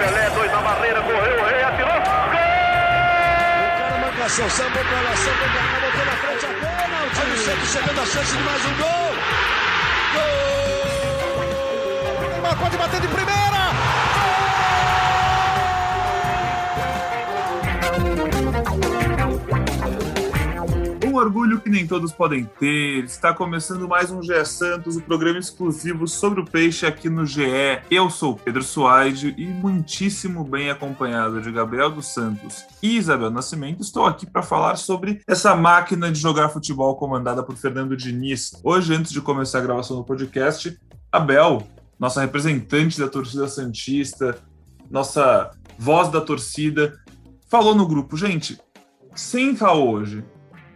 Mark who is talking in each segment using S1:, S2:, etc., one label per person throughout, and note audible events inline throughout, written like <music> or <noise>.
S1: Pelé, dois na barreira, correu, o rei atirou. Gol!
S2: O cara sambou pra lá, sambou pra cá, botou na frente a pênalti. O Santos chegando a chance de mais um gol. Gol! Neymar pode bater de primeira.
S3: Um orgulho que nem todos podem ter. Está começando mais um GE Santos, o um programa exclusivo sobre o peixe aqui no GE. Eu sou Pedro Soares e muitíssimo bem acompanhado de Gabriel dos Santos e Isabel Nascimento, estou aqui para falar sobre essa máquina de jogar futebol comandada por Fernando Diniz. Hoje, antes de começar a gravação do podcast, Abel, nossa representante da torcida Santista, nossa voz da torcida, falou no grupo, gente, sem hoje,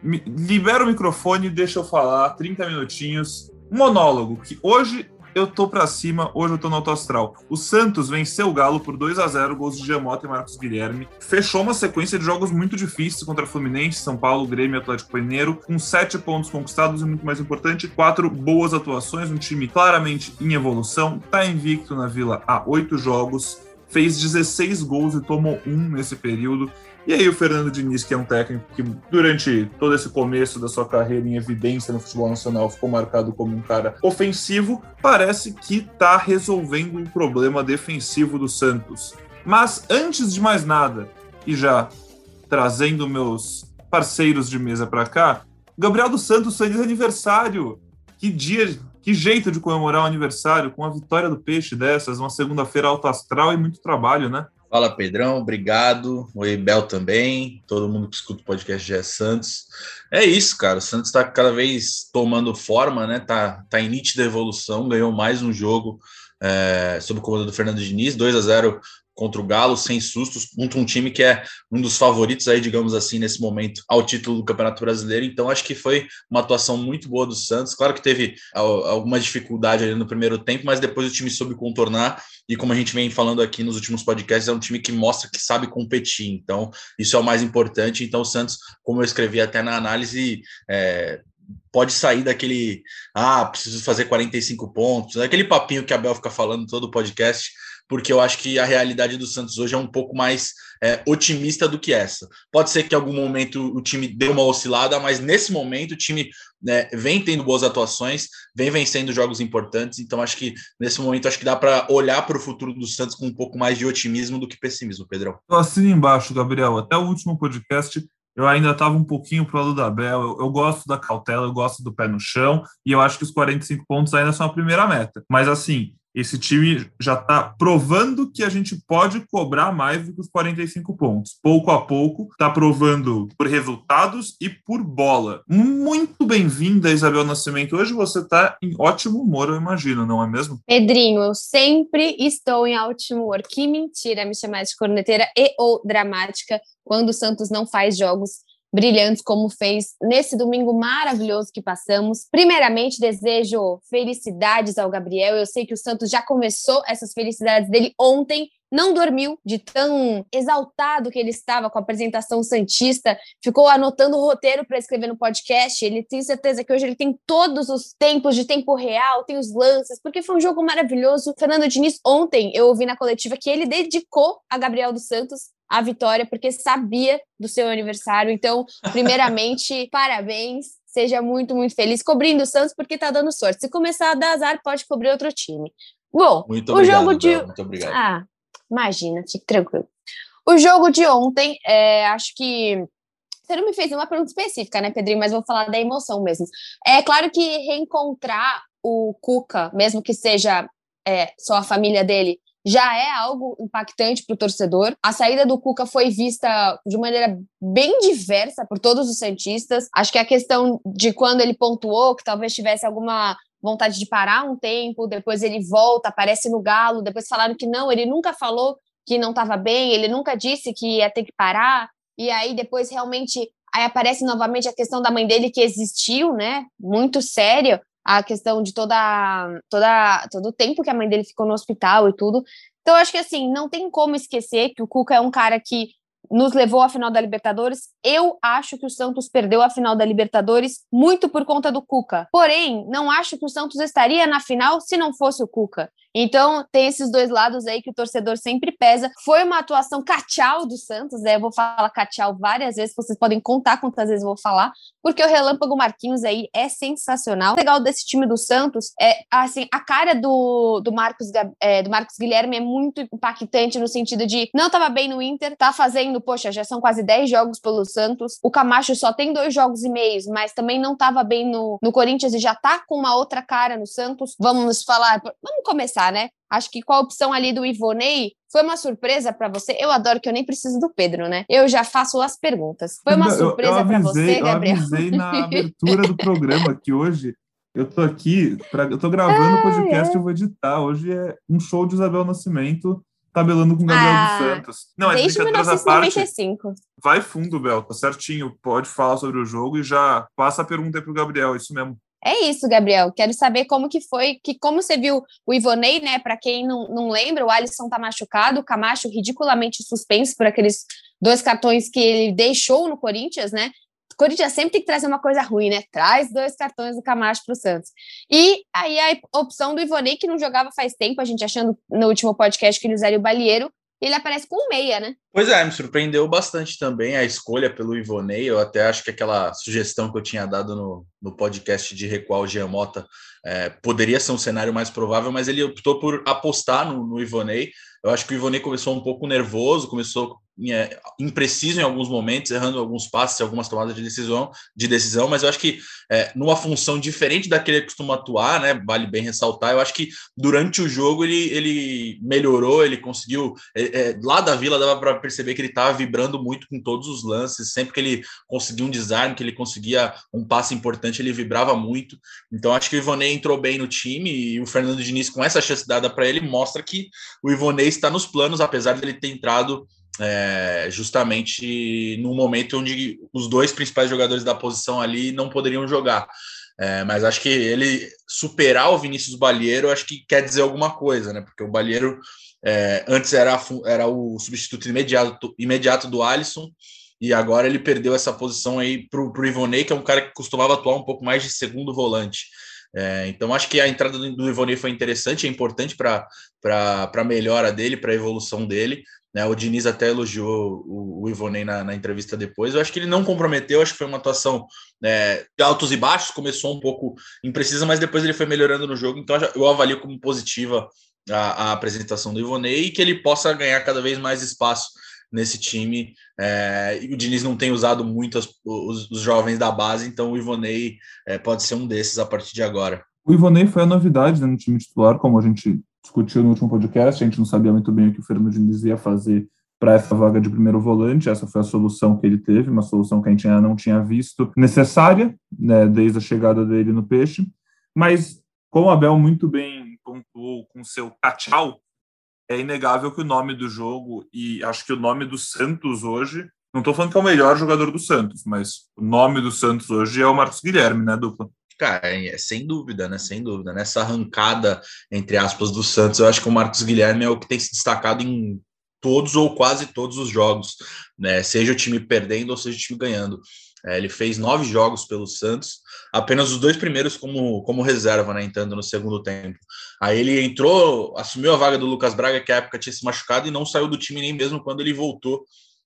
S3: libera o microfone deixa eu falar 30 minutinhos. Monólogo, que hoje eu tô pra cima, hoje eu tô no alto astral. O Santos venceu o Galo por 2 a 0 gols de Giamota e Marcos Guilherme. Fechou uma sequência de jogos muito difíceis contra Fluminense, São Paulo, Grêmio e Atlético Mineiro, com sete pontos conquistados e, muito mais importante, quatro boas atuações. Um time claramente em evolução, tá invicto na Vila há oito jogos, fez 16 gols e tomou um nesse período. E aí o Fernando Diniz, que é um técnico que durante todo esse começo da sua carreira em evidência no futebol nacional ficou marcado como um cara ofensivo, parece que está resolvendo o problema defensivo do Santos. Mas antes de mais nada, e já trazendo meus parceiros de mesa para cá, Gabriel dos Santos feliz aniversário. Que dia, que jeito de comemorar o aniversário com a vitória do Peixe dessas, uma segunda-feira alto astral e muito trabalho, né?
S4: Fala, Pedrão, obrigado. Oi, Bel também, todo mundo que escuta o podcast GE Santos. É isso, cara, o Santos está cada vez tomando forma, né? Tá, tá em nítida evolução, ganhou mais um jogo é, sob o comando do Fernando Diniz, 2 a 0 contra o Galo, sem sustos, contra um time que é um dos favoritos aí, digamos assim, nesse momento, ao título do Campeonato Brasileiro. Então, acho que foi uma atuação muito boa do Santos. Claro que teve alguma dificuldade ali no primeiro tempo, mas depois o time soube contornar. E como a gente vem falando aqui nos últimos podcasts, é um time que mostra que sabe competir. Então, isso é o mais importante. Então, o Santos, como eu escrevi até na análise, é, pode sair daquele ah, preciso fazer 45 pontos, aquele papinho que a Bel fica falando todo o podcast porque eu acho que a realidade do Santos hoje é um pouco mais é, otimista do que essa. Pode ser que em algum momento o time dê uma oscilada, mas nesse momento o time né, vem tendo boas atuações, vem vencendo jogos importantes, então acho que nesse momento acho que dá para olhar para o futuro do Santos com um pouco mais de otimismo do que pessimismo, Pedrão.
S3: Eu assino embaixo, Gabriel. Até o último podcast eu ainda estava um pouquinho pro lado da Bel. Eu, eu, gosto da cautela, eu gosto do pé no chão, e eu acho que os 45 pontos ainda são a primeira meta. Mas assim, esse time já está provando que a gente pode cobrar mais do que os 45 pontos. Pouco a pouco, está provando por resultados e por bola. Muito bem-vinda, Isabel Nascimento. Hoje você está em ótimo humor, eu imagino, não é mesmo?
S5: Pedrinho, eu sempre estou em ótimo humor. Que mentira me chamar de corneteira e ou dramática quando o Santos não faz jogos brilhantes como fez nesse domingo maravilhoso que passamos. Primeiramente, desejo felicidades ao Gabriel. Eu sei que o Santos já começou essas felicidades dele ontem. Não dormiu de tão exaltado que ele estava com a apresentação Santista, ficou anotando o roteiro para escrever no podcast. Ele tem certeza que hoje ele tem todos os tempos de tempo real, tem os lances, porque foi um jogo maravilhoso. Fernando Diniz, ontem eu ouvi na coletiva que ele dedicou a Gabriel dos Santos a vitória, porque sabia do seu aniversário. Então, primeiramente, <laughs> parabéns. Seja muito, muito feliz cobrindo o Santos, porque tá dando sorte. Se começar a dar azar, pode cobrir outro time. Bom,
S4: muito o obrigado, jogo de. Muito
S5: obrigado. Ah, imagina, fique tranquilo. O jogo de ontem, é, acho que. Você não me fez uma pergunta específica, né, Pedrinho? Mas vou falar da emoção mesmo. É claro que reencontrar o Cuca, mesmo que seja é, só a família dele, já é algo impactante para o torcedor. A saída do Cuca foi vista de maneira bem diversa por todos os Santistas. Acho que a questão de quando ele pontuou, que talvez tivesse alguma vontade de parar um tempo, depois ele volta, aparece no Galo, depois falaram que não, ele nunca falou que não estava bem, ele nunca disse que ia ter que parar, e aí depois realmente aí aparece novamente a questão da mãe dele que existiu, né, muito séria, a questão de toda, toda todo o tempo que a mãe dele ficou no hospital e tudo. Então, acho que assim, não tem como esquecer que o Cuca é um cara que nos levou à final da Libertadores. Eu acho que o Santos perdeu a final da Libertadores muito por conta do Cuca. Porém, não acho que o Santos estaria na final se não fosse o Cuca. Então, tem esses dois lados aí que o torcedor sempre pesa. Foi uma atuação cachal do Santos, né? Eu vou falar cachal várias vezes, vocês podem contar quantas vezes eu vou falar, porque o Relâmpago Marquinhos aí é sensacional. O legal desse time do Santos é, assim, a cara do, do, Marcos, é, do Marcos Guilherme é muito impactante no sentido de não estava bem no Inter, tá fazendo, poxa, já são quase 10 jogos pelo Santos. O Camacho só tem dois jogos e meios, mas também não estava bem no, no Corinthians e já tá com uma outra cara no Santos. Vamos falar, vamos começar né? Acho que com a opção ali do Ivonei, foi uma surpresa para você? Eu adoro que eu nem preciso do Pedro, né? Eu já faço as perguntas. Foi uma surpresa para você, Gabriel?
S3: Eu avisei na <laughs> abertura do programa que hoje eu tô aqui, pra, eu tô gravando o podcast e eu vou editar. Hoje é um show de Isabel Nascimento tabelando com Gabriel ah, dos Santos.
S5: Não, é desde 1995. Parte,
S3: vai fundo, Bel, tá certinho. Pode falar sobre o jogo e já passa a pergunta aí pro Gabriel, isso mesmo.
S5: É isso, Gabriel. Quero saber como que foi, que como você viu o Ivonei, né? Para quem não, não lembra, o Alisson tá machucado, o Camacho ridiculamente suspenso por aqueles dois cartões que ele deixou no Corinthians, né? O Corinthians sempre tem que trazer uma coisa ruim, né? Traz dois cartões do Camacho para o Santos. E aí a opção do Ivonei, que não jogava faz tempo, a gente achando no último podcast que ele usaria o Balieiro, ele aparece com meia, né?
S4: Pois é, me surpreendeu bastante também a escolha pelo Ivonei. Eu até acho que aquela sugestão que eu tinha dado no, no podcast de recuar o Giamota é, poderia ser um cenário mais provável, mas ele optou por apostar no, no Ivonei. Eu acho que o Ivonei começou um pouco nervoso, começou impreciso em alguns momentos, errando alguns passes, algumas tomadas de decisão, de decisão, mas eu acho que é, numa função diferente da que costuma atuar, né? Vale bem ressaltar. Eu acho que durante o jogo ele, ele melhorou, ele conseguiu. É, é lá da vila dava para perceber que ele estava vibrando muito com todos os lances. Sempre que ele conseguia um desarme, que ele conseguia um passe importante, ele vibrava muito. Então acho que o Ivonei entrou bem no time e o Fernando Diniz, com essa chance dada para ele, mostra que o Ivonei está nos planos, apesar de ele ter entrado é, justamente no momento onde os dois principais jogadores da posição ali não poderiam jogar. É, mas acho que ele superar o Vinícius Balheiro, acho que quer dizer alguma coisa, né? Porque o Balheiro é, antes era, era o substituto imediato, imediato do Alisson, e agora ele perdeu essa posição aí para o Ivonei, que é um cara que costumava atuar um pouco mais de segundo volante. É, então acho que a entrada do, Ivonei foi interessante, é importante para a melhora dele, para a evolução dele. Né? O Diniz até elogiou o, o Ivonei na, na, entrevista depois. Eu acho que ele não comprometeu, acho que foi uma atuação né, de altos e baixos, começou um pouco imprecisa, mas depois ele foi melhorando no jogo. Então eu avalio como positiva a, a apresentação do Ivonei e que ele possa ganhar cada vez mais espaço nesse time. É, o Diniz não tem usado muito as, os, os, jovens da base, então o Ivonei é, pode ser um desses a partir de agora.
S3: O Ivonei foi a novidade né, no time titular, como a gente discutiu no último podcast, a gente não sabia muito bem o que o Fernando Diniz ia fazer para essa vaga de primeiro volante, essa foi a solução que ele teve, uma solução que a gente ainda não tinha visto necessária, né, desde a chegada dele no Peixe, mas como o Abel muito bem pontuou com seu tchau, é inegável que o nome do jogo e acho que o nome do Santos hoje, não estou falando que é o melhor jogador do Santos, mas o nome do Santos hoje é o Marcos Guilherme, né, dupla?
S4: Cara, é, sem dúvida, né? Sem dúvida. Nessa arrancada, entre aspas, do Santos, eu acho que o Marcos Guilherme é o que tem se destacado em todos ou quase todos os jogos, né? Seja o time perdendo ou seja o time ganhando. É, ele fez nove jogos pelo Santos, apenas os dois primeiros como, como reserva, né? Entrando no segundo tempo. Aí ele entrou, assumiu a vaga do Lucas Braga, que à época tinha se machucado, e não saiu do time nem mesmo quando ele voltou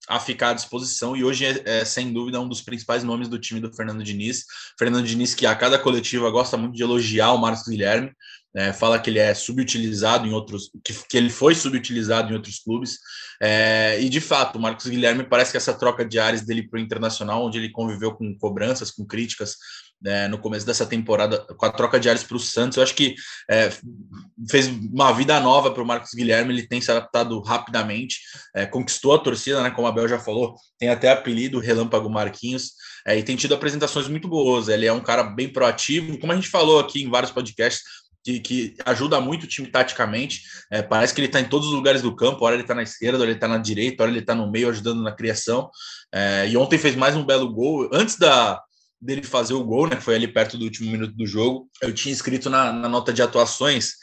S4: a ficar à disposição e hoje é, é, sem dúvida um dos principais nomes do time do Fernando Diniz. Fernando Diniz que a cada coletiva gosta muito de elogiar o Marcos Guilherme, né, fala que ele é subutilizado em outros, que, que ele foi subutilizado em outros clubes. É, e de fato, o Marcos Guilherme parece que essa troca de áreas dele para o internacional, onde ele conviveu com cobranças, com críticas, né, no começo dessa temporada, com a troca de áreas para o Santos, eu acho que é, fez uma vida nova para o Marcos Guilherme, ele tem se adaptado rapidamente, é, conquistou a torcida, né, como a Bel já falou, tem até apelido Relâmpago Marquinhos, é, e tem tido apresentações muito boas, ele é um cara bem proativo, como a gente falou aqui em vários podcasts, que, que, ajuda muito o time taticamente. É, parece que ele está em todos os lugares do campo. Hora ele está na esquerda, hora ele está na direita, hora ele está no meio, ajudando na criação. É, e ontem fez mais um belo gol. Antes da, dele fazer o gol, né? Foi ali perto do último minuto do jogo. Eu tinha escrito na, na nota de atuações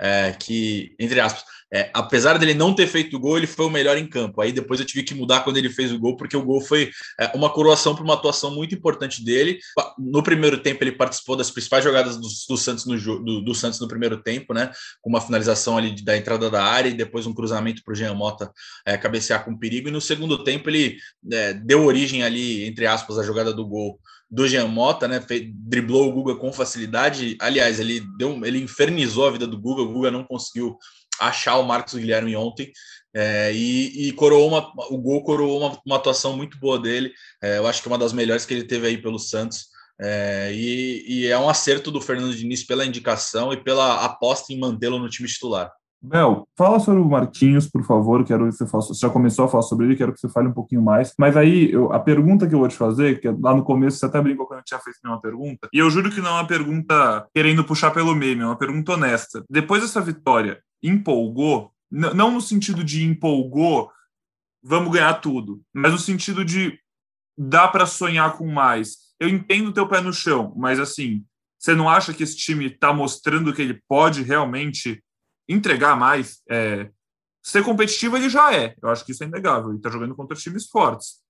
S4: é, que, entre aspas, é, apesar dele não ter feito o gol, ele foi o melhor em campo. Aí depois eu tive que mudar quando ele fez o gol, porque o gol foi é, uma coroação para uma atuação muito importante dele. No primeiro tempo, ele participou das principais jogadas do, do Santos no do, do, Santos no primeiro tempo, né? Com uma finalização ali da entrada da área e depois um cruzamento para o Jean Mota é, cabecear com perigo. E no segundo tempo, ele é, deu origem ali, entre aspas, à jogada do gol do Jean Mota, né? driblou o Guga com facilidade. Aliás, ele deu, ele infernizou a vida do Guga. O Guga não conseguiu achar o Marcos Guilherme ontem é, e, e, coroou uma, o gol coroou uma, uma atuação muito boa dele. É, eu acho que é uma das melhores que ele teve aí pelo Santos. É, e, e, é um acerto do Fernando Diniz pela indicação e pela aposta em mantê-lo no time titular.
S3: Bel, fala sobre o Marquinhos, por favor. Quero que você faça. Você já começou a falar sobre ele, quero que você fale um pouquinho mais. Mas aí, eu, a pergunta que eu vou te fazer, que lá no começo você até brincou quando eu tinha feito uma pergunta, e eu juro que não é uma pergunta querendo puxar pelo meme, é uma pergunta honesta. Depois dessa vitória, empolgou? Não no sentido de empolgou, vamos ganhar tudo, mas no sentido de dá para sonhar com mais. Eu entendo o teu pé no chão, mas assim, você não acha que esse time está mostrando que ele pode realmente entregar mais. É, ser competitivo ele já é, eu acho que isso é inegável. Ele está jogando contra times fortes.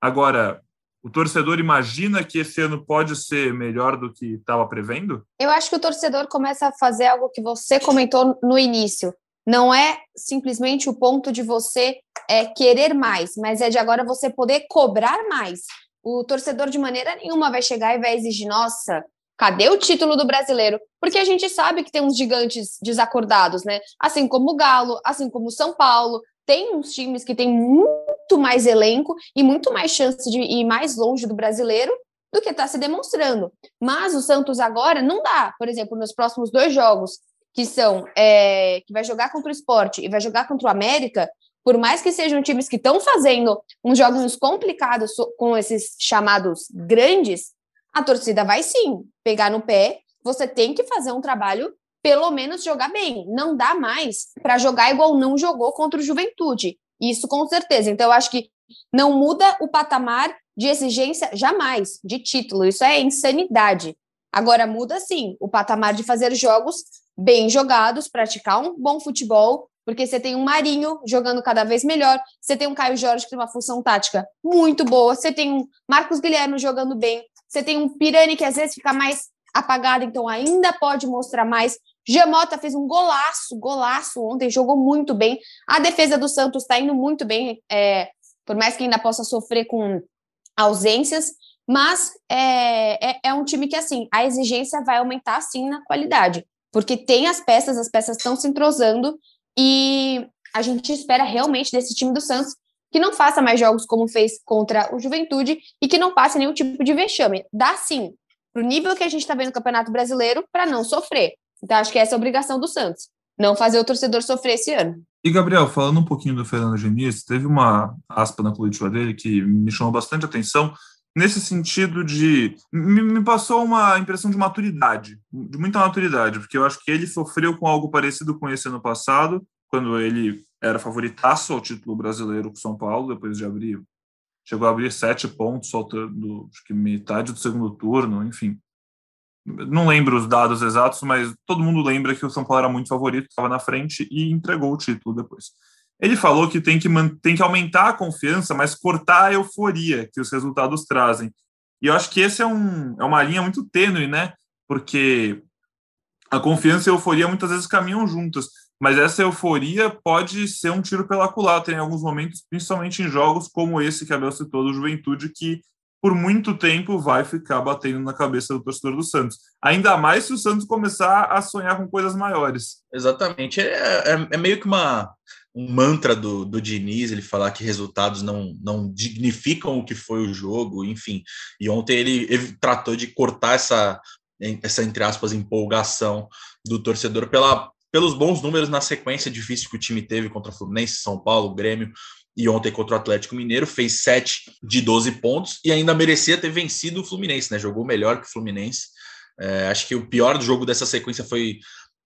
S3: Agora, o torcedor imagina que esse ano pode ser melhor do que estava prevendo?
S5: Eu acho que o torcedor começa a fazer algo que você comentou no início. Não é simplesmente o ponto de você é, querer mais, mas é de agora você poder cobrar mais. O torcedor, de maneira nenhuma, vai chegar e vai exigir: nossa, Cadê o título do brasileiro? Porque a gente sabe que tem uns gigantes desacordados, né? Assim como o Galo, assim como o São Paulo, tem uns times que têm muito mais elenco e muito mais chance de ir mais longe do brasileiro do que está se demonstrando. Mas o Santos agora não dá, por exemplo, nos próximos dois jogos, que são é, que vai jogar contra o esporte e vai jogar contra o América, por mais que sejam times que estão fazendo uns jogos complicados com esses chamados grandes, a torcida vai sim pegar no pé. Você tem que fazer um trabalho, pelo menos jogar bem. Não dá mais para jogar igual não jogou contra o Juventude. Isso com certeza. Então, eu acho que não muda o patamar de exigência jamais de título. Isso é insanidade. Agora muda sim o patamar de fazer jogos bem jogados, praticar um bom futebol, porque você tem um Marinho jogando cada vez melhor, você tem um Caio Jorge que tem uma função tática muito boa, você tem um Marcos Guilherme jogando bem, você tem um Pirani que às vezes fica mais apagado, então ainda pode mostrar mais. Jamota fez um golaço, golaço ontem, jogou muito bem. A defesa do Santos está indo muito bem, é, por mais que ainda possa sofrer com ausências, mas é, é, é, um time que, assim, a exigência vai aumentar, sim, na qualidade, porque tem as peças, as peças estão se entrosando e a gente espera realmente desse time do Santos que não faça mais jogos como fez contra o Juventude e que não passe nenhum tipo de vexame. Dá sim, para o nível que a gente está vendo no Campeonato Brasileiro, para não sofrer. Então, acho que essa é a obrigação do Santos, não fazer o torcedor sofrer esse ano.
S3: E, Gabriel, falando um pouquinho do Fernando Diniz, teve uma aspa na coletiva dele que me chamou bastante atenção, nesse sentido de. Me, me, passou uma impressão de maturidade, de muita maturidade, porque eu acho que ele sofreu com algo parecido com esse ano passado, quando ele era favoritaço ao título brasileiro com São Paulo, depois de abrir, chegou a abrir sete pontos, faltando acho que metade do segundo turno, enfim. Não lembro os dados exatos, mas todo mundo lembra que o São Paulo era muito favorito, estava na frente e entregou o título depois. Ele falou que tem que, tem que aumentar a confiança, mas cortar a euforia que os resultados trazem. E eu acho que esse é, um, é uma linha muito tênue, né? Porque a confiança e a euforia muitas vezes caminham juntas mas essa euforia pode ser um tiro pela culatra em alguns momentos, principalmente em jogos como esse que a Bel citou do Juventude, que por muito tempo vai ficar batendo na cabeça do torcedor do Santos. Ainda mais se o Santos começar a sonhar com coisas maiores.
S4: Exatamente. É, é, é meio que uma, um mantra do, do Diniz, ele falar que resultados não, não dignificam o que foi o jogo, enfim. E ontem ele, ele tratou de cortar essa, essa, entre aspas, empolgação do torcedor pela pelos bons números na sequência difícil que o time teve contra o Fluminense, São Paulo, Grêmio e ontem contra o Atlético Mineiro, fez 7 de 12 pontos e ainda merecia ter vencido o Fluminense, né? Jogou melhor que o Fluminense. É, acho que o pior jogo dessa sequência foi,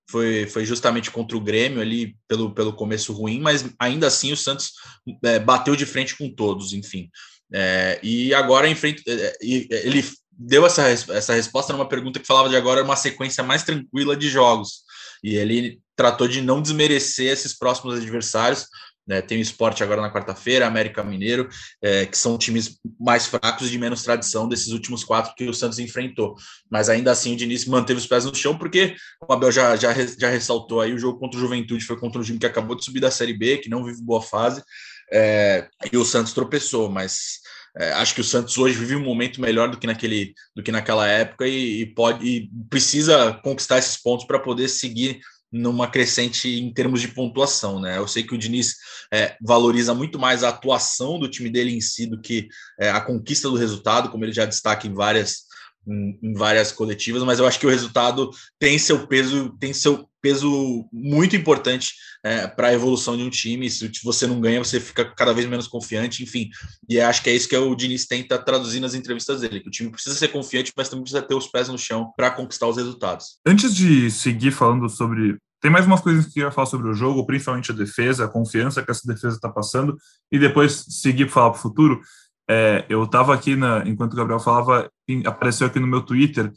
S4: foi, foi justamente contra o Grêmio ali pelo, pelo começo ruim, mas ainda assim o Santos é, bateu de frente com todos, enfim. É, e agora em frente, é, é, ele deu essa, essa resposta numa pergunta que falava de agora uma sequência mais tranquila de jogos. E ele tratou de não desmerecer esses próximos adversários, né, tem o esporte agora na quarta-feira, América Mineiro, é, que são times mais fracos e de menos tradição desses últimos quatro que o Santos enfrentou. Mas ainda assim o Diniz manteve os pés no chão, porque o Abel já, já, já ressaltou aí, o jogo contra o Juventude foi contra um time que acabou de subir da Série B, que não vive boa fase, é, e o Santos tropeçou, mas é, acho que o Santos hoje vive um momento melhor do que naquele do que naquela época e, e pode e precisa conquistar esses pontos para poder seguir numa crescente em termos de pontuação, né? Eu sei que o Diniz é, valoriza muito mais a atuação do time dele em si do que é, a conquista do resultado, como ele já destaca em várias em, em, várias coletivas, mas eu acho que o resultado tem seu peso, tem seu peso muito importante é, para a evolução de um time. Se você não ganha, você fica cada vez menos confiante, enfim. E acho que é isso que o Diniz tenta traduzir nas entrevistas dele, que o time precisa ser confiante, mas também precisa ter os pés no chão para conquistar os resultados.
S3: Antes de seguir falando sobre tem mais umas coisas que eu ia falar sobre o jogo, principalmente a defesa, a confiança que essa defesa está passando, e depois seguir para falar para o futuro. É, eu estava aqui, na, enquanto o Gabriel falava, apareceu aqui no meu Twitter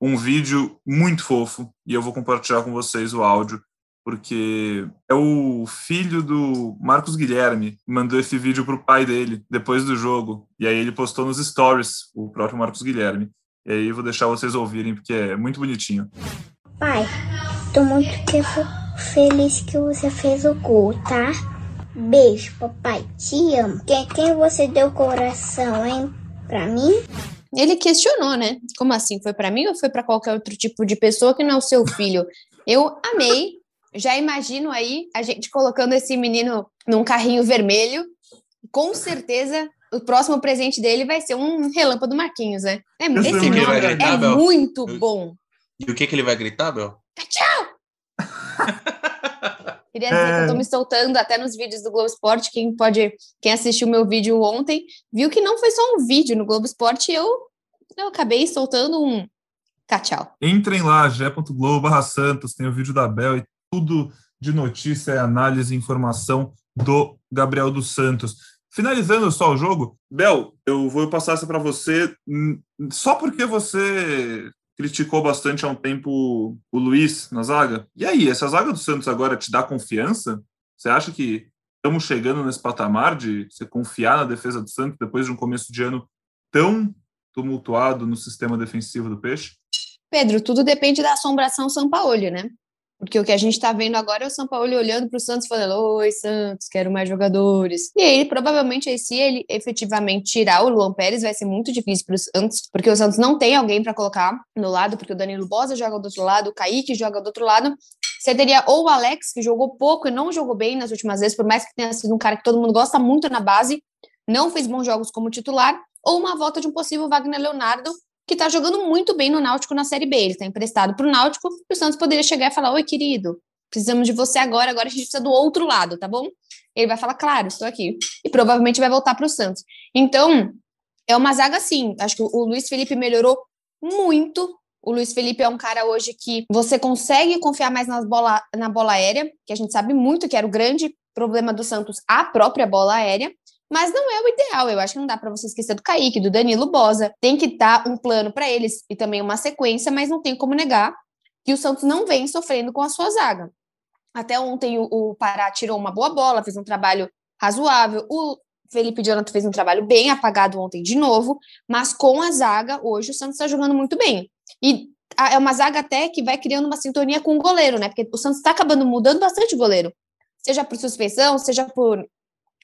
S3: um vídeo muito fofo, e eu vou compartilhar com vocês o áudio, porque é o filho do Marcos Guilherme mandou esse vídeo para o pai dele depois do jogo, e aí ele postou nos stories, o próprio Marcos Guilherme. E aí eu vou deixar vocês ouvirem, porque é muito bonitinho.
S6: Pai, tô muito feliz que você fez o gol, tá? Beijo, papai. Te amo. Quem, quem você deu coração, hein? Pra mim?
S5: Ele questionou, né? Como assim? Foi para mim ou foi para qualquer outro tipo de pessoa que não é o seu filho? Eu amei. Já imagino aí a gente colocando esse menino num carrinho vermelho. Com certeza o próximo presente dele vai ser um relâmpago do Marquinhos, né? É, esse nome é muito bom.
S4: E o que, que ele vai gritar, Bel?
S5: Tchau! <laughs> Queria dizer é... que eu tô me soltando até nos vídeos do Globo Esporte. Quem pode, quem assistiu meu vídeo ontem, viu que não foi só um vídeo no Globo Esporte, eu, eu acabei soltando um tchau.
S3: Entrem lá, barra Santos, tem o vídeo da Bel e tudo de notícia, análise e informação do Gabriel dos Santos. Finalizando só o jogo, Bel, eu vou passar essa para você hum, só porque você criticou bastante há um tempo o Luiz na zaga. E aí, essa zaga do Santos agora te dá confiança? Você acha que estamos chegando nesse patamar de você confiar na defesa do Santos depois de um começo de ano tão tumultuado no sistema defensivo do Peixe?
S5: Pedro, tudo depende da assombração São Paulo, né? Porque o que a gente está vendo agora é o São Paulo olhando para o Santos falando: Oi, Santos, quero mais jogadores. E aí, provavelmente, aí, se ele efetivamente tirar o Luan Pérez, vai ser muito difícil para o Santos, porque o Santos não tem alguém para colocar no lado, porque o Danilo Bosa joga do outro lado, o Kaique joga do outro lado. Você teria ou o Alex, que jogou pouco e não jogou bem nas últimas vezes, por mais que tenha sido um cara que todo mundo gosta muito na base, não fez bons jogos como titular, ou uma volta de um possível Wagner Leonardo, que está jogando muito bem no Náutico na Série B. Ele está emprestado para o Náutico e o Santos poderia chegar e falar: Oi, querido, precisamos de você agora, agora a gente precisa do outro lado, tá bom? Ele vai falar: Claro, estou aqui. E provavelmente vai voltar para o Santos. Então, é uma zaga assim. Acho que o Luiz Felipe melhorou muito. O Luiz Felipe é um cara hoje que você consegue confiar mais nas bola, na bola aérea, que a gente sabe muito que era o grande problema do Santos, a própria bola aérea. Mas não é o ideal. Eu acho que não dá para você esquecer do Kaique, do Danilo Bosa. Tem que dar um plano para eles e também uma sequência, mas não tem como negar que o Santos não vem sofrendo com a sua zaga. Até ontem o, o Pará tirou uma boa bola, fez um trabalho razoável. O Felipe Jonathan fez um trabalho bem apagado ontem de novo, mas com a zaga, hoje o Santos está jogando muito bem. E é uma zaga até que vai criando uma sintonia com o goleiro, né? Porque o Santos está acabando mudando bastante o goleiro, seja por suspensão, seja por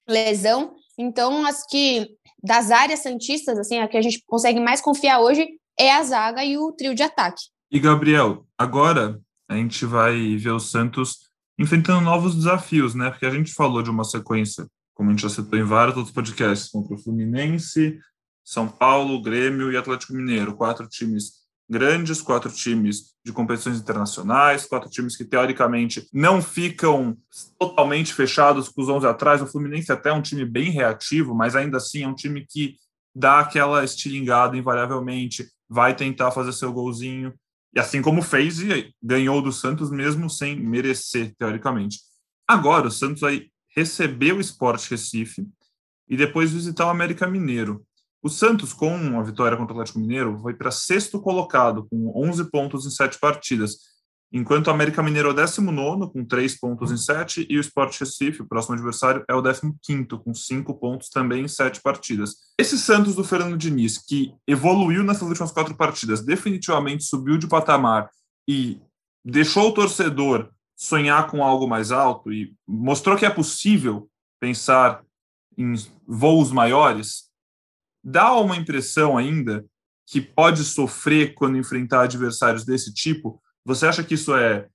S5: lesão. Então, acho que das áreas santistas, assim, a que a gente consegue mais confiar hoje é a zaga e o trio de ataque.
S3: E Gabriel, agora a gente vai ver o Santos enfrentando novos desafios, né? Porque a gente falou de uma sequência, como a gente já citou em vários outros podcasts, contra o Fluminense, São Paulo, Grêmio e Atlético Mineiro, quatro times grandes, quatro times de competições internacionais, quatro times que teoricamente não ficam totalmente fechados com os 11 atrás. O Fluminense até é um time bem reativo, mas ainda assim é um time que dá aquela estilingada invariavelmente, vai tentar fazer seu golzinho, e assim como fez e ganhou do Santos mesmo sem merecer, teoricamente. Agora, o Santos vai receber o Sport Recife e depois visitar o América Mineiro. O Santos, com a vitória contra o Atlético Mineiro, foi para sexto colocado, com 11 pontos em sete partidas. enquanto o América Mineiro é o 19 com 3 pontos em 7 e o Sport Recife, o próximo adversário, é o 15 com 5 pontos também em 7 partidas. Esse Santos do Fernando Diniz, que evoluiu nessas últimas quatro partidas, definitivamente subiu de patamar e deixou o torcedor sonhar com algo mais alto e mostrou que é possível pensar em voos maiores, dá uma impressão ainda que pode sofrer quando enfrentar adversários desse tipo? Você acha que isso é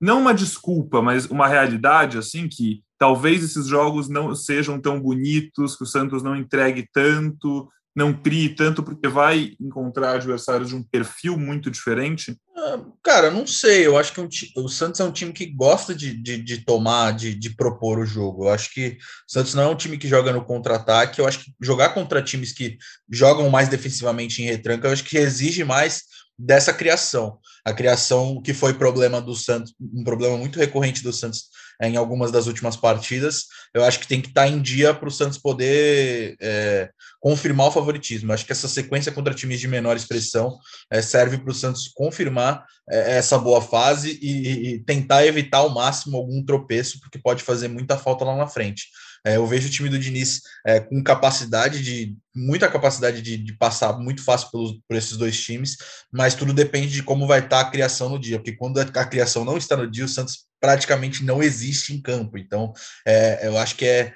S3: não uma desculpa, mas uma realidade assim que talvez esses jogos não sejam tão bonitos, que o Santos não entregue tanto, não crie tanto porque vai encontrar adversários de um perfil muito diferente?
S4: Ah, cara, não sei. Eu acho que um, o Santos é um time que gosta de, de, de tomar, de, de, propor o jogo. Eu acho que o Santos não é um time que joga no contra-ataque. Eu acho que jogar contra times que jogam mais defensivamente em retranca, eu acho que exige mais dessa criação. A criação que foi problema do Santos, um problema muito recorrente do Santos em algumas das últimas partidas. Eu acho que tem que estar tá em dia para o Santos poder é, confirmar o favoritismo. Eu acho que essa sequência contra times de menor expressão é, serve para o Santos confirmar é, essa boa fase e, e, tentar evitar ao máximo algum tropeço, porque pode fazer muita falta lá na frente. É, eu vejo o time do Diniz é, com capacidade de muita capacidade de, de passar muito fácil pelos, por esses dois times, mas tudo depende de como vai estar a criação no dia, porque quando a criação não está no dia, o Santos praticamente não existe em campo. Então, é, eu acho que é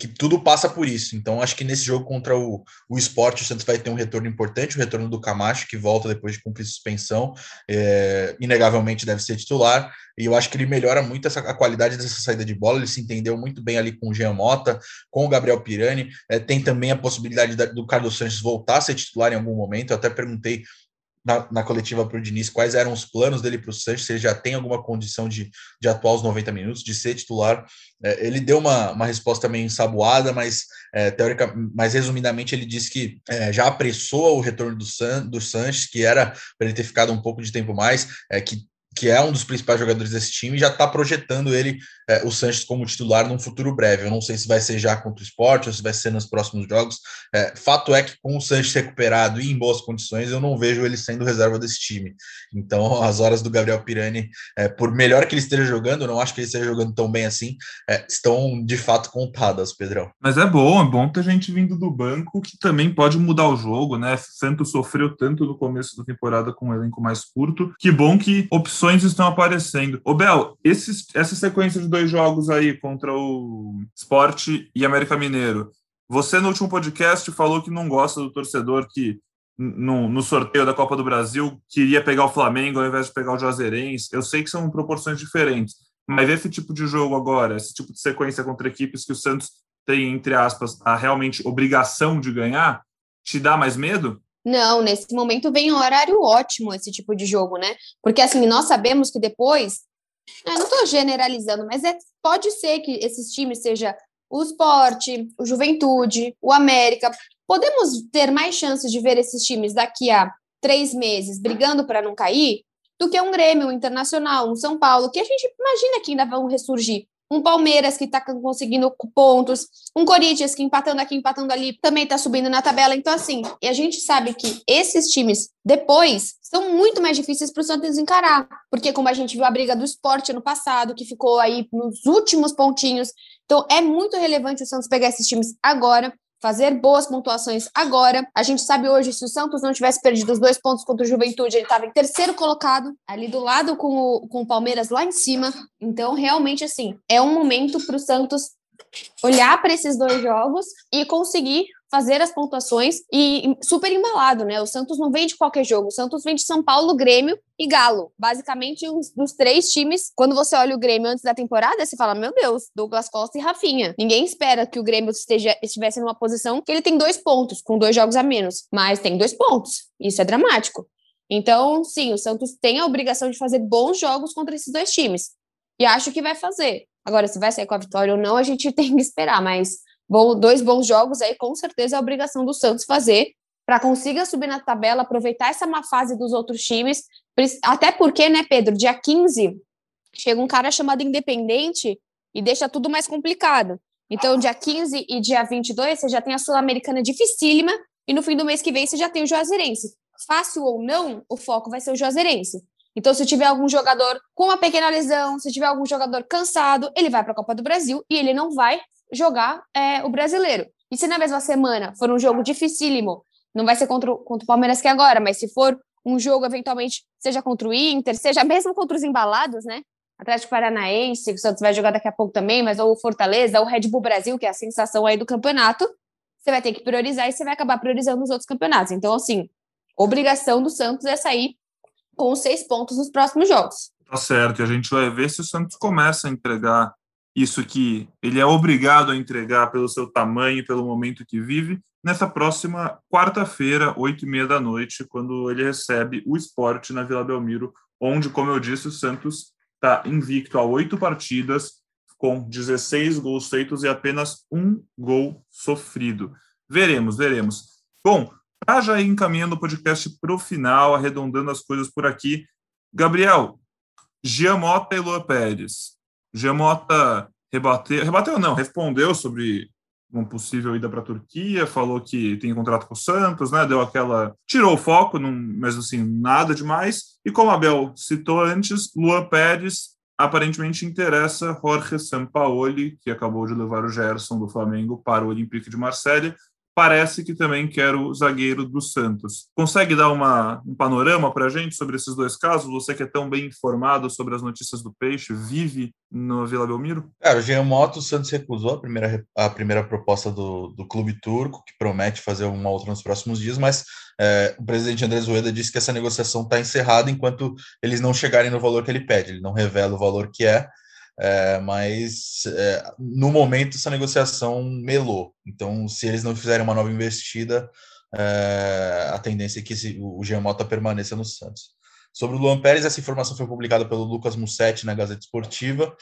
S4: que tudo passa por isso. Então, acho que nesse jogo contra o, o esporte, o Santos vai ter um retorno importante, o retorno do Camacho, que volta depois de cumprir suspensão, é, inegavelmente deve ser titular, e eu acho que ele melhora muito essa, a qualidade dessa saída de bola, ele se entendeu muito bem ali com o Jean Mota, com o Gabriel Pirani, é, tem também a possibilidade da, do Carlos Sanches voltar a ser titular em algum momento, eu até perguntei na, na coletiva para o Diniz quais eram os planos dele para o Sanches, se ele já tem alguma condição de, de atuar os 90 minutos, de ser titular. É, ele deu uma, uma resposta meio ensaboada, mas é, teórica, mas resumidamente ele disse que é, já apressou o retorno do, San, do Sanches, que era para ele ter ficado um pouco de tempo mais, é, que que é um dos principais jogadores desse time, já está projetando ele, é, o Sanches, como titular num futuro breve. Eu não sei se vai ser já contra o esporte ou se vai ser nos próximos jogos. É, fato é que, com o Sanches recuperado e em boas condições, eu não vejo ele sendo reserva desse time. Então, <laughs> as horas do Gabriel Pirani, é, por melhor que ele esteja jogando, eu não acho que ele esteja jogando tão bem assim, é, estão de fato contadas, Pedrão.
S3: Mas é bom, é bom ter gente vindo do banco que também pode mudar o jogo, né? Santos sofreu tanto no começo da temporada com um elenco mais curto. Que bom que opções opções estão aparecendo. Ô, Bel, esses, essa sequência de dois jogos aí contra o Sport e América Mineiro, você no último podcast falou que não gosta do torcedor que no, no, sorteio da Copa do Brasil queria pegar o Flamengo ao invés de pegar o Juazeirense. Eu sei que são proporções diferentes, mas esse tipo de jogo agora, esse tipo de sequência contra equipes que o Santos tem, entre aspas, a realmente obrigação de ganhar, te dá mais medo?
S5: Não, nesse momento vem um horário ótimo esse tipo de jogo, né? Porque assim, nós sabemos que depois, eu não estou generalizando, mas é, pode ser que esses times seja o esporte, o juventude, o América. Podemos ter mais chances de ver esses times daqui a três meses brigando para não cair do que um Grêmio, um Internacional, um São Paulo, que a gente imagina que ainda vão ressurgir um Palmeiras que está conseguindo pontos, um Corinthians que empatando aqui, empatando ali, também está subindo na tabela. Então, assim, e a gente sabe que esses times depois são muito mais difíceis para o Santos encarar, porque como a gente viu a briga do esporte ano passado, que ficou aí nos últimos pontinhos, então é muito relevante o Santos pegar esses times agora fazer boas pontuações agora. A gente sabe hoje, se o Santos não tivesse perdido os dois pontos contra o Juventude, ele estava em terceiro colocado, ali do lado com o, com o Palmeiras lá em cima. Então, realmente, assim, é um momento para o Santos olhar para esses dois jogos e conseguir fazer as pontuações e super embalado, né? O Santos não vem de qualquer jogo, o Santos vem de São Paulo, Grêmio e Galo. Basicamente, os, dos três times, quando você olha o Grêmio antes da temporada, você fala: Meu Deus, Douglas Costa e Rafinha. Ninguém espera que o Grêmio esteja, estivesse numa posição que ele tem dois pontos, com dois jogos a menos, mas tem dois pontos. Isso é dramático. Então, sim, o Santos tem a obrigação de fazer bons jogos contra esses dois times. E acho que vai fazer. Agora, se vai sair com a vitória ou não, a gente <laughs> tem que esperar, mas bom, dois bons jogos aí, com certeza é a obrigação do Santos fazer para consiga subir na tabela, aproveitar essa má fase dos outros times. Até porque, né, Pedro, dia 15 chega um cara chamado Independente e deixa tudo mais complicado. Então, dia 15 e dia 22, você já tem a Sul-Americana dificílima e no fim do mês que vem você já tem o Juazeirense. Fácil ou não, o foco vai ser o Juazeirense. Então, se tiver algum jogador com uma pequena lesão, se tiver algum jogador cansado, ele vai para a Copa do Brasil e ele não vai jogar é, o brasileiro. E se na mesma semana for um jogo dificílimo, não vai ser contra, contra o Palmeiras que é agora, mas se for um jogo, eventualmente, seja contra o Inter, seja mesmo contra os embalados, né? Atlético Paranaense, que o Santos vai jogar daqui a pouco também, mas ou o Fortaleza, ou o Red Bull Brasil, que é a sensação aí do campeonato, você vai ter que priorizar e você vai acabar priorizando os outros campeonatos. Então, assim, obrigação do Santos é sair com seis pontos nos próximos jogos.
S3: Tá certo, e a gente vai ver se o Santos começa a entregar isso que ele é obrigado a entregar pelo seu tamanho pelo momento que vive, nessa próxima quarta-feira, oito e meia da noite, quando ele recebe o esporte na Vila Belmiro, onde, como eu disse, o Santos está invicto a oito partidas, com 16 gols feitos e apenas um gol sofrido. Veremos, veremos. Bom, para já encaminhando o podcast para o final, arredondando as coisas por aqui, Gabriel, Giamota e Lua Pérez. Giamota rebateu, rebateu não, respondeu sobre uma possível ida para a Turquia, falou que tem contrato com o Santos, né? Deu aquela. tirou o foco, mas assim, nada demais. E como a Abel citou antes, Luan Pérez aparentemente interessa Jorge Sampaoli, que acabou de levar o Gerson do Flamengo para o Olympique de Marselha parece que também quer o zagueiro do Santos. Consegue dar uma, um panorama para a gente sobre esses dois casos? Você que é tão bem informado sobre as notícias do Peixe, vive no Vila Belmiro?
S4: Cara, o Jean Moto, o Santos recusou a primeira, a primeira proposta do, do clube turco, que promete fazer uma outra nos próximos dias, mas é, o presidente Andrés Rueda disse que essa negociação está encerrada enquanto eles não chegarem no valor que ele pede. Ele não revela o valor que é, é, mas é, no momento essa negociação melou. Então, se eles não fizerem uma nova investida, é, a tendência é que esse, o Jean Mota permaneça no Santos. Sobre o Luan Pérez, essa informação foi publicada pelo Lucas Mussetti na Gazeta Esportiva.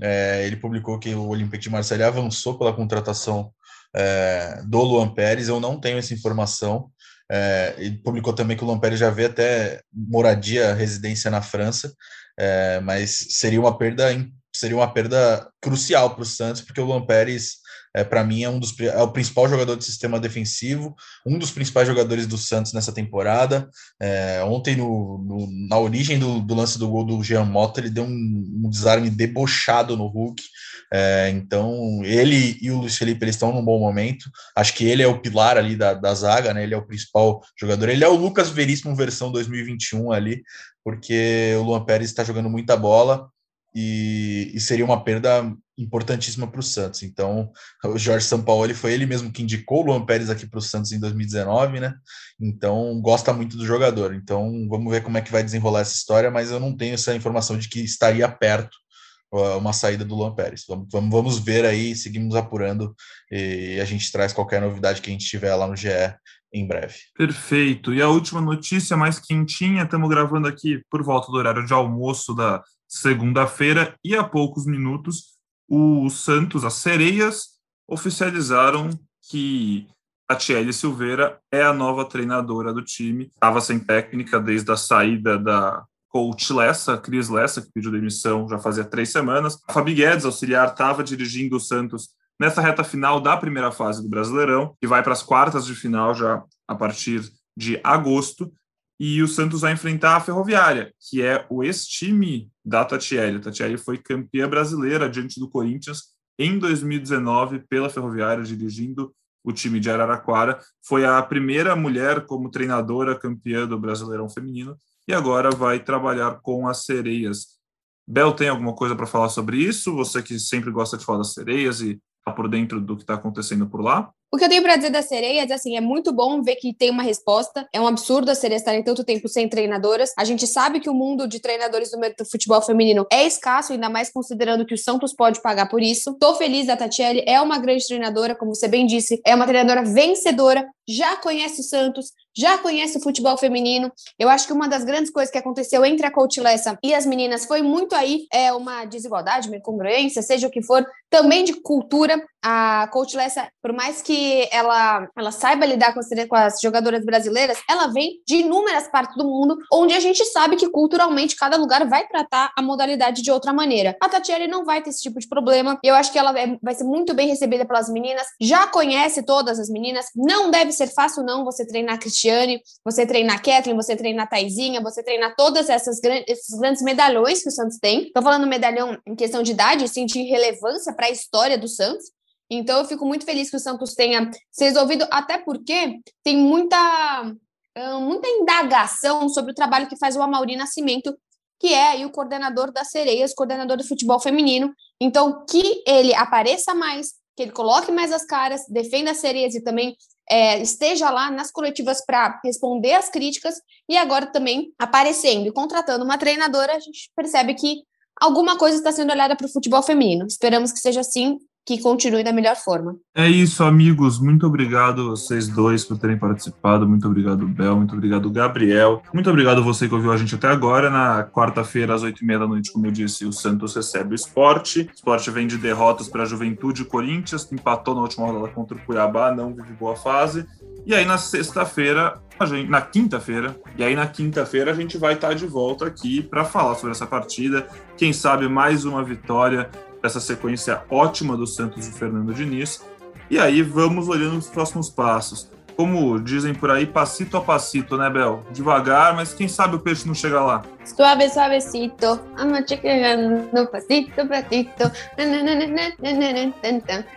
S4: É, ele publicou que o Olympique de Marseille avançou pela contratação é, do Luan Pérez. Eu não tenho essa informação. É, ele publicou também que o Luan Pérez já vê até moradia, residência na França, é, mas seria uma perda seria uma perda crucial para o Santos, porque o Luan Pérez, é, para mim, é, um dos, é o principal jogador do sistema defensivo, um dos principais jogadores do Santos nessa temporada. É, ontem, no, no, na origem do, do, lance do gol do Jean Mota, ele deu um, um desarme debochado no Hulk. É, então, ele e o Luiz Felipe eles estão num bom momento. Acho que ele é o pilar ali da, da zaga, né? Ele é o principal jogador. Ele é o Lucas Veríssimo versão 2021 ali, porque o Luan Pérez está jogando muita bola e, e seria uma perda importantíssima para o Santos. Então, o Jorge Sampaoli foi ele mesmo que indicou o Luan Pérez aqui para o Santos em 2019, né? Então, gosta muito do jogador. Então, vamos ver como é que vai desenrolar essa história, mas eu não tenho essa informação de que estaria perto uma saída do Luan Pérez. Vamos, vamos, vamos ver aí, seguimos apurando e a gente traz qualquer novidade que a gente tiver lá no GE em breve.
S3: Perfeito. E a última notícia mais quentinha, estamos gravando aqui por volta do horário de almoço da segunda-feira e há poucos minutos o Santos, as Sereias, oficializaram que a Tiele Silveira é a nova treinadora do time. Estava sem técnica desde a saída da coach Lessa, Cris Lessa, que pediu demissão já fazia três semanas. A Fabi Guedes, auxiliar, estava dirigindo o Santos nessa reta final da primeira fase do Brasileirão, que vai para as quartas de final já a partir de agosto e o Santos vai enfrentar a Ferroviária, que é o ex-time da Tatiele. A Tatiele foi campeã brasileira diante do Corinthians em 2019 pela Ferroviária, dirigindo o time de Araraquara. Foi a primeira mulher como treinadora campeã do Brasileirão Feminino e agora vai trabalhar com as sereias. Bel, tem alguma coisa para falar sobre isso? Você que sempre gosta de falar das sereias e está por dentro do que está acontecendo por lá?
S5: O que eu tenho para dizer das sereias, assim, é muito bom ver que tem uma resposta. É um absurdo as sereias estarem tanto tempo sem treinadoras. A gente sabe que o mundo de treinadores do futebol feminino é escasso, ainda mais considerando que o Santos pode pagar por isso. Tô feliz da Tatiele, é uma grande treinadora, como você bem disse, é uma treinadora vencedora, já conhece o Santos, já conhece o futebol feminino. Eu acho que uma das grandes coisas que aconteceu entre a Coach Lessa e as meninas foi muito aí é uma desigualdade, uma incongruência, seja o que for, também de cultura. A coach Lessa, por mais que ela, ela saiba lidar com as, com as jogadoras brasileiras, ela vem de inúmeras partes do mundo, onde a gente sabe que culturalmente cada lugar vai tratar a modalidade de outra maneira. A Tatiele não vai ter esse tipo de problema. Eu acho que ela é, vai ser muito bem recebida pelas meninas. Já conhece todas as meninas. Não deve ser fácil, não, você treinar a Cristiane, você treinar a Kathleen, você treinar a Taizinha, você treinar todas essas esses grandes medalhões que o Santos tem. Tô falando medalhão em questão de idade, sim, de relevância para a história do Santos. Então, eu fico muito feliz que o Santos tenha se resolvido, até porque tem muita, muita indagação sobre o trabalho que faz o Amauri Nascimento, que é aí o coordenador das sereias, coordenador do futebol feminino. Então, que ele apareça mais, que ele coloque mais as caras, defenda as sereias e também é, esteja lá nas coletivas para responder as críticas e agora também aparecendo e contratando uma treinadora, a gente percebe que alguma coisa está sendo olhada para o futebol feminino. Esperamos que seja assim que continue da melhor forma.
S3: É isso, amigos. Muito obrigado vocês dois por terem participado. Muito obrigado, Bel. Muito obrigado, Gabriel. Muito obrigado você que ouviu a gente até agora. Na quarta-feira, às oito e meia da noite, como eu disse, o Santos recebe o esporte. O esporte vem de derrotas para a Juventude Corinthians, que empatou na última rodada contra o Cuiabá, não vive boa fase. E aí, na sexta-feira, na quinta-feira, e aí na quinta-feira a gente vai estar de volta aqui para falar sobre essa partida. Quem sabe mais uma vitória essa sequência ótima do Santos e Fernando Diniz. E aí vamos olhando os próximos passos. Como dizem por aí, passito a passito, né, Bel? Devagar, mas quem sabe o peixe não chega lá.
S5: Suave, suavecito, amo chegando, passito, passito.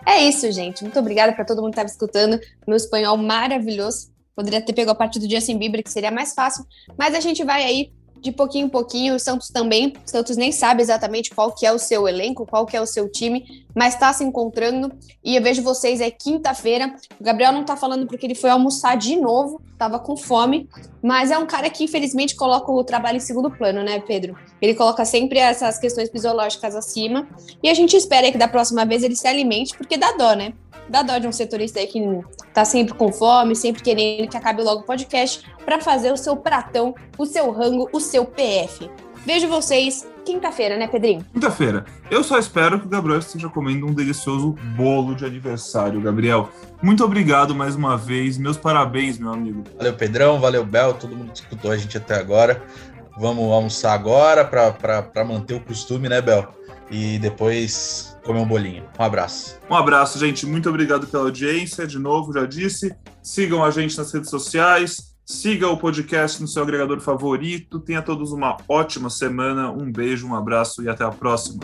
S5: É isso, gente. Muito obrigada para todo mundo que estava escutando. Meu espanhol maravilhoso. Poderia ter pegado a parte do Justin Bieber, que seria mais fácil. Mas a gente vai aí de pouquinho em pouquinho. O Santos também, o Santos nem sabe exatamente qual que é o seu elenco, qual que é o seu time, mas está se encontrando. E eu vejo vocês aí quinta-feira. O Gabriel não está falando porque ele foi almoçar de novo, estava com fome, mas é um cara que infelizmente coloca o trabalho em segundo plano, né, Pedro? Ele coloca sempre essas questões fisiológicas acima. E a gente espera que da próxima vez ele se alimente, porque dá dó, né? Dá dó de um setorista aí que tá sempre com fome, sempre querendo que acabe logo o podcast, para fazer o seu pratão, o seu rango, o seu PF. Vejo vocês quinta-feira, né, Pedrinho?
S3: Quinta-feira. Eu só espero que o Gabriel esteja comendo um delicioso bolo de aniversário, Gabriel. Muito obrigado mais uma vez. Meus parabéns, meu amigo.
S4: Valeu, Pedrão. Valeu, Bel. Todo mundo que escutou a gente até agora. Vamos almoçar agora para manter o costume, né, Bel? E depois comer um bolinho. Um abraço.
S3: Um abraço, gente. Muito obrigado pela audiência. De novo, já disse. Sigam a gente nas redes sociais. Siga o podcast no seu agregador favorito. Tenha todos uma ótima semana. Um beijo, um abraço e até a próxima.